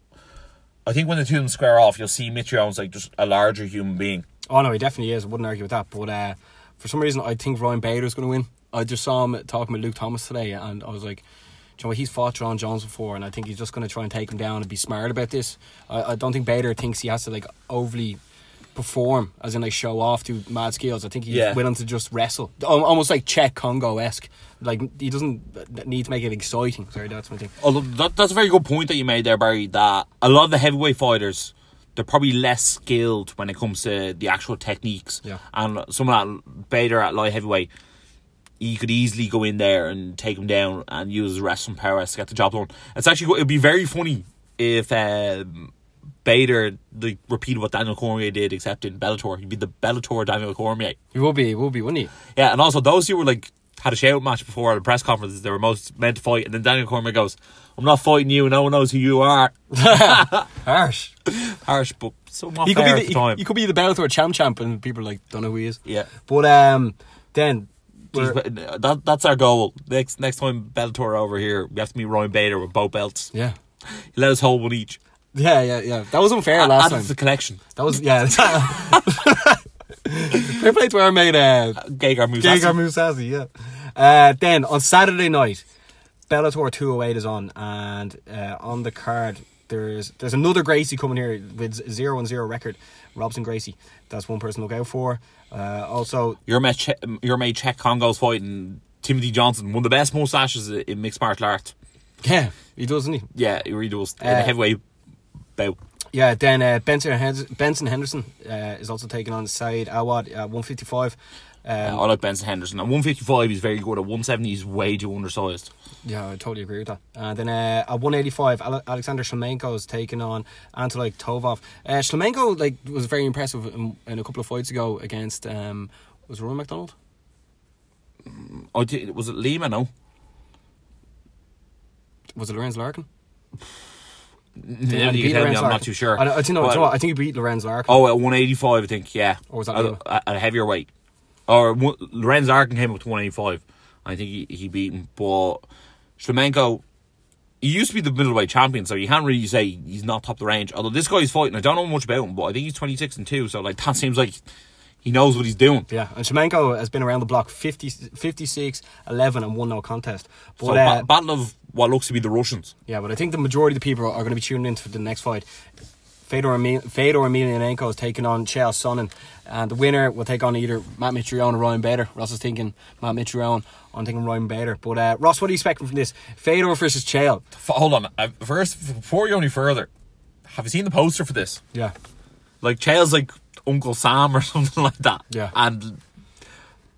I think when the two of them square off, you'll see Mitrione's like just a larger human being. Oh no, he definitely is. I wouldn't argue with that. But uh, for some reason, I think Ryan Bader's going to win. I just saw him talking with Luke Thomas today, and I was like, "Do you know? He's fought Jon Jones before, and I think he's just going to try and take him down and be smart about this. I, I don't think Bader thinks he has to like overly perform, as in like show off to mad skills. I think he's Yeah. willing to just wrestle, almost like Cheick Kongo esque. Like he doesn't need to make it exciting. Sorry, that's my thing. Although that, that's a very good point that you made there, Barry. That a lot of the heavyweight fighters, they're probably less skilled when it comes to the actual techniques. Yeah. And some of that Bader at light heavyweight, he could easily go in there and take him down and use his wrestling prowess to get the job done. It's actually it'd be very funny if um, Bader like repeated what Daniel Cormier did, except in Bellator. He'd be the Bellator Daniel Cormier. He will be, he will be, wouldn't he? Yeah, and also those who were like had a shout match before the press conferences. They were most meant to fight, and then Daniel Cormier goes, "I'm not fighting you. No one knows who you are." Harsh. Harsh, but somewhat he could be at the, the time. he, he could be the Bellator champ champ, and people like don't know who he is. Yeah. But um, then Jeez, but that, that's our goal. Next next time Bellator over here, we have to meet Ryan Bader with both belts. yeah, Let us hold one each. yeah, yeah, yeah. That was unfair last time. to the collection. That was yeah. Fair play to our mate uh, Gegard Mousasi. Gegard Mousasi, yeah. Uh, then on Saturday night, Bellator 208 is on, and uh, on the card there's there's another Gracie coming here with zero and zero record, Robson Gracie. That's one person to look out for. Uh, also, Your mate, che- your mate Cheick Kongo's fighting Timothy Johnson, one of the best mustaches in mixed martial arts. yeah, he does, doesn't he? Yeah, he really does. in Uh, the heavyweight bout. Yeah, then uh, Benson, Henderson uh, is also taking on Saad Awad at 155. Um, I like Benson Henderson. At 155, he's very good. At 170, he's way too undersized. Yeah, I totally agree with that. And then uh, at 185, Ale- Alexander Shlemenko is taking on Anatoly Tokov. Uh, Shlemenko like was very impressive in, in a couple of fights ago against um, was it Roy McDonald? Oh, did- was it Lima? No. Was it Lorenz Larkin? Yeah, you tell me, I'm Larkin. not too sure. I, I, think, no, But- you know what? I think he beat Lorenz Larkin. Oh, at 185, I think, yeah. Or was that at, at a heavier weight? Or Lorenz Larkin came up to 185. I think he, he beat him. But Shlemenko, he used to be the middleweight champion, so you can't really say he's not top of the range. Although this guy's fighting, I don't know much about him, but I think he's 26 and 2, so like that seems like he knows what he's doing. Yeah, and Shlemenko has been around the block 50, 56, 11, and one no contest. But So, uh, battle of what looks to be the Russians. Yeah, but I think the majority of the people are going to be tuning in for the next fight. Fedor, Fedor Emelianenko is taking on Chael Sonnen. And the winner will take on either Matt Mitrione or Ryan Bader. Ross is thinking Matt Mitrione. I'm thinking Ryan Bader. But uh, Ross, what are you expecting from this? Fedor versus Chael. Hold on. Uh, first, before you go any further, have you seen the poster for this? Yeah. Like Chael's like Uncle Sam or something like that. Yeah. And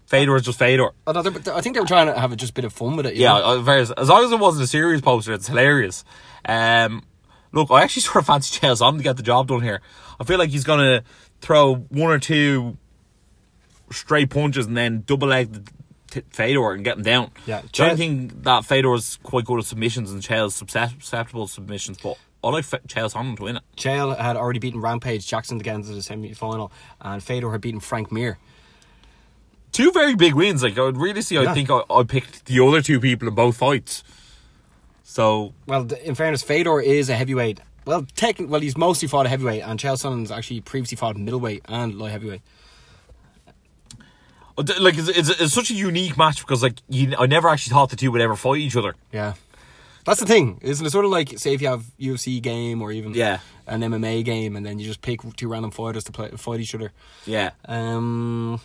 Fedor is just Fedor. I, thought they- I think they were trying to have a just a bit of fun with it. Yeah, know? uh, as long as it wasn't a serious poster, it's hilarious. Um, look, I actually sort of fancy Chael Sonnen to get the job done here. I feel like he's gonna throw one or two straight punches and then double leg the t- Fedor and get him down. Yeah, I don't think that Fedor's quite good at submissions and Chael's susceptible to submissions, but I like Fe- Chael Sonnen to win it. Chael had already beaten Rampage Jackson to get into the semi final, and Fedor had beaten Frank Mir. Two very big wins. Like I would really see. I think I, I picked the other two people in both fights. So Well, in fairness, Fedor is a heavyweight. Well, techn- well, he's mostly fought a heavyweight, and Chael Sonnen's actually previously fought middleweight and light heavyweight. uh, like it's, it's, it's such a unique match because like you, I never actually thought the two would ever fight each other. Yeah. That's the thing, isn't it? Sort of like, say, if you have UFC game or even Yeah. an MMA game, and then you just pick two random fighters to play, fight each other. Yeah. Um,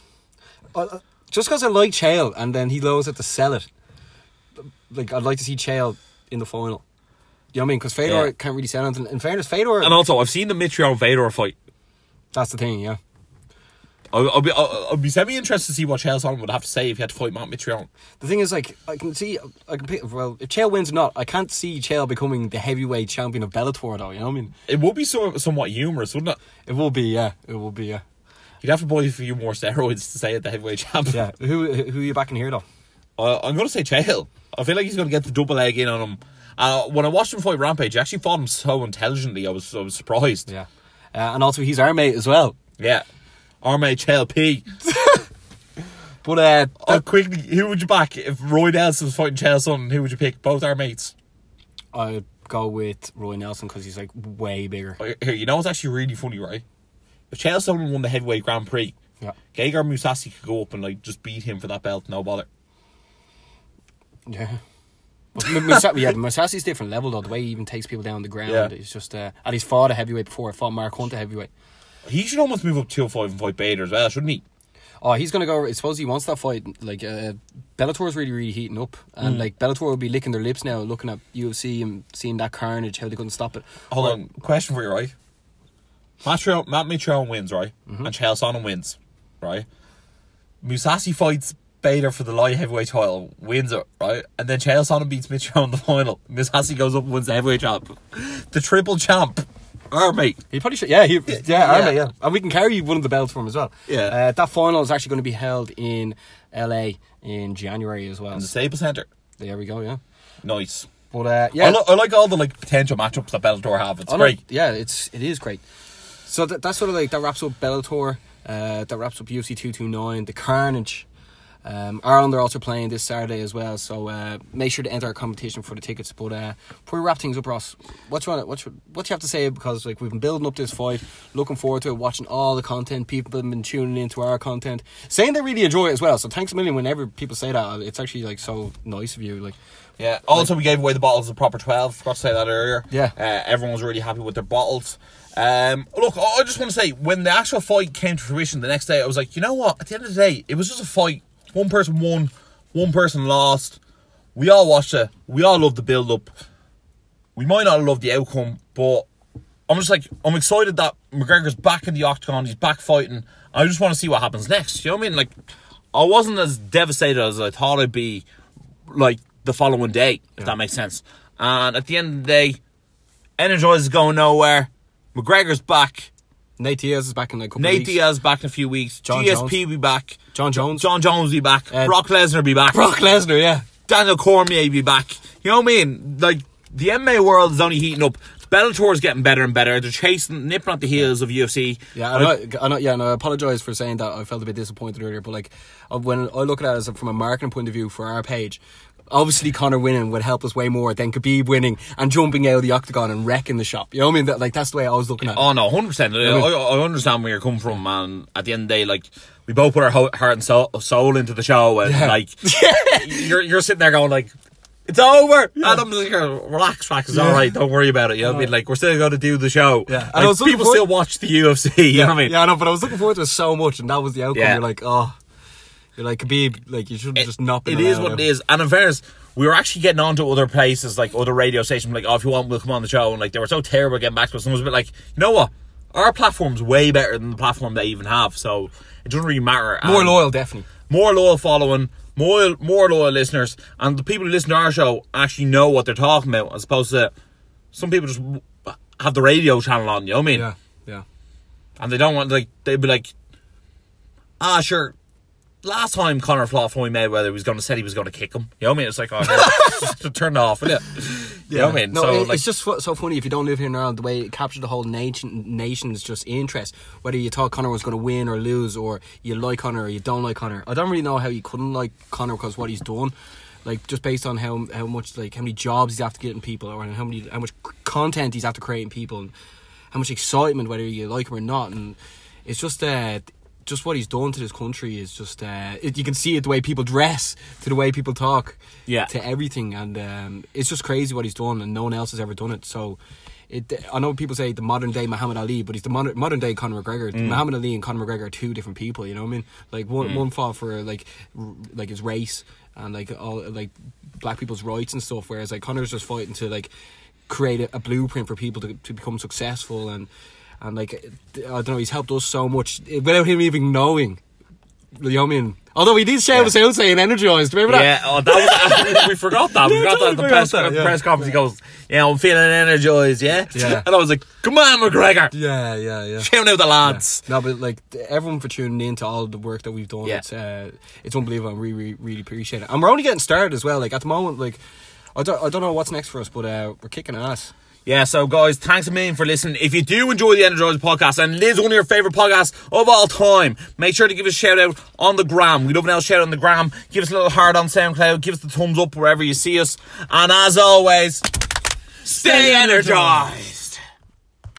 just because I like Chael, and then he knows it to sell it. Like, I'd like to see Chael in the final. You know what I mean? Because Fedor Yeah. can't really say anything. In fairness, Fedor. And also, I've seen the Mitrione Fedor fight. that's the thing, yeah. I'll, I'll be I'll, I'll be semi interested to see what Chael Sonnen would have to say if he had to fight Matt Mitrione. The thing is, like, I can see, I can pick. Well, if Chael wins or not, I can't see Chael becoming the heavyweight champion of Bellator, though. You know what I mean? It would be so, somewhat humorous, wouldn't it? It will be, yeah. It will be, yeah. You'd have to buy a few more steroids to say it the heavyweight champ. Yeah. who who are you backing here, though? Uh, I'm going to say Chael. I feel like he's going to get the double leg in on him. Uh, when I watched him fight Rampage, he actually fought him so intelligently. I was I was surprised. Yeah. Uh, and also, he's our mate as well. Yeah. our mate Chael P. But uh, Oh, quickly, who would you back if Roy Nelson was fighting Chael Sonnen? Who would you pick? Both our mates. I'd go with Roy Nelson because he's like way bigger. Oh, Here, you know what's actually really funny, right? If Chael Sonnen won the heavyweight Grand Prix, Yeah. Gegard Mousasi could go up and like just beat him for that belt, no bother. Yeah. But Musa- yeah, Mousasi's different level though. The way he even takes people down the ground, Yeah. it's just. Uh, and he's fought a heavyweight before. I fought Mark Hunt a heavyweight. He should almost move up 205 and fight Bader as well, shouldn't he? Oh, he's gonna go. I suppose he wants that fight. Like uh, Bellator's really, really heating up, and like Bellator will be licking their lips now, looking at UFC and seeing that carnage, how they couldn't stop it. Hold on, question for you, right? Matt, Matt Mitrione wins, right? And Chael Sonnen wins, right? Musasi fights Bader for the light heavyweight title, wins it, right? And then Chael Sonnen beats Mitrione in the final. Miss Mousasi goes up and wins the heavyweight champ. The triple champ. Mate. He probably should. Yeah, he, yeah, yeah. yeah. yeah. And we can carry one of the belts for him as well. Yeah. Uh, that final is actually going to be held in LA in January as well. In the Staples Center. There we go. Yeah. Nice. But uh, I, yeah, li- I like all the like potential matchups that Bellator have. It's I great. Yeah, it's it is great. So that, that's sort of like that wraps up Bellator. Uh, that wraps up UFC two two nine. The Carnage. Um, Ireland are also playing this Saturday as well, so uh, make sure to enter our competition for the tickets. But uh, before we wrap things up, Ross, what you want, what you, what you have to say? Because like we've been building up this fight, looking forward to it, watching all the content. People have been tuning into our content, saying they really enjoy it as well. So thanks a million. Whenever people say that, it's actually like so nice of you. Like Yeah. Also, we gave away the bottles of Proper 12. Forgot to say that earlier. Yeah. Uh, everyone was really happy with their bottles. Um, look, I just want to say, when the actual fight came to fruition the next day, I was like, you know what? At the end of the day, it was just a fight. One person won, one person lost. We all watched it. We all loved the build up. We might not love the outcome, but I'm just like, I'm excited that McGregor's back in the octagon. He's back fighting. I just want to see what happens next. You know what I mean? Like, I wasn't as devastated as I thought I'd be, like, the following day, if that makes sense. And at the end of the day, Energize is going nowhere. McGregor's back. Nate Diaz is back in like a couple Nate weeks. Diaz back in a few weeks. Jon GSP Jones. be back. Jon Jones. Jon Jones be back. Uh, Brock Lesnar be back. Brock Lesnar, yeah. Daniel Cormier be back. You know what I mean? Like the MMA world is only heating up. Bellator is getting better and better. They're chasing, nipping at the heels of UFC. Yeah, I know, I know, yeah, and I apologize for saying that. I felt a bit disappointed earlier, but like uh, when I look at it as a, from a marketing point of view for our page, obviously Conor winning would help us way more than Khabib winning and jumping out of the octagon and wrecking the shop. You know what I mean? That, like that's the way I was looking at it. Oh no, hundred percent. I, I understand where you're coming from, man. At the end of the day, like we both put our heart and soul, soul into the show, and Yeah. like you're you're sitting there going like, It's over. And I'm like, relax, relax. It's all right. Don't worry about it. You know what I mean? Like, we're still going to do the show. Yeah. And Like, people still watch the UFC. You know what I mean? Yeah, I know, but I was looking forward to it so much, and that was the outcome. Yeah. You're like, oh, you're like Khabib, like you should have just not been. It is what it is. And in fairness, we were actually getting on to other places, like other radio stations, like, oh, if you want, we'll come on the show. And like, they were so terrible getting back to us. And it was a bit like, you know what? Our platform's way better than the platform they even have. So it doesn't really matter. More And loyal, definitely. more loyal following, more more loyal listeners, and the people who listen to our show actually know what they're talking about, as opposed to some people just have the radio channel on. You know what I mean? Yeah, yeah. And they don't want like they'd be like, ah, sure. Last time Conor fought Floyd Mayweather, he was going to said he was going to kick him. You know what I mean? It's like, oh, just turn it off, will you? You know what I mean? No, so it- like, it's just so funny if you don't live here in Ireland. The way it captured the whole nation, nation's just interest. Whether you thought Conor was going to win or lose, or you like Conor or you don't like Conor. I don't really know how you couldn't like Conor because what he's done, like just based on how how much like how many jobs he's after getting people, or how many how much content he's after creating people, and how much excitement whether you like him or not, and it's just uh just what he's done to this country is just uh it, you can see it the way people dress to the way people talk Yeah. to everything and um, it's just crazy what he's done and no one else has ever done it so it, I know people say the modern day Muhammad Ali, but he's the modern, modern day Conor McGregor. Mm. Muhammad Ali and Conor McGregor are two different people. You know what I mean? Like one one fought for like r- like his race and like all like black people's rights and stuff, whereas like Conor's just fighting to like create a, a blueprint for people to, to become successful and and like I don't know, he's helped us so much without him even knowing. You know what I mean? Although he did shout Yeah. us out saying energized, remember that? yeah, oh, that was, we forgot that. We forgot that at the press, that, yeah. press conference. He goes, "Yeah, I'm feeling energized." Yeah, Yeah. and I was like, "Come on, McGregor, Yeah, yeah, yeah. shouting out the lads." No, but like everyone for tuning in to all the work that we've done. It's uh, it's unbelievable. I really, really, really appreciate it. And we're only getting started as well. Like at the moment, like I don't, I don't know what's next for us, but uh, we're kicking ass. Yeah, so guys, thanks a million for listening. If you do enjoy the Energized podcast and it is one of your favourite podcasts of all time, make sure to give us a shout out on the gram. We love an L shout out on the gram. Give us a little heart on SoundCloud. Give us the thumbs up wherever you see us. And as always, stay energized.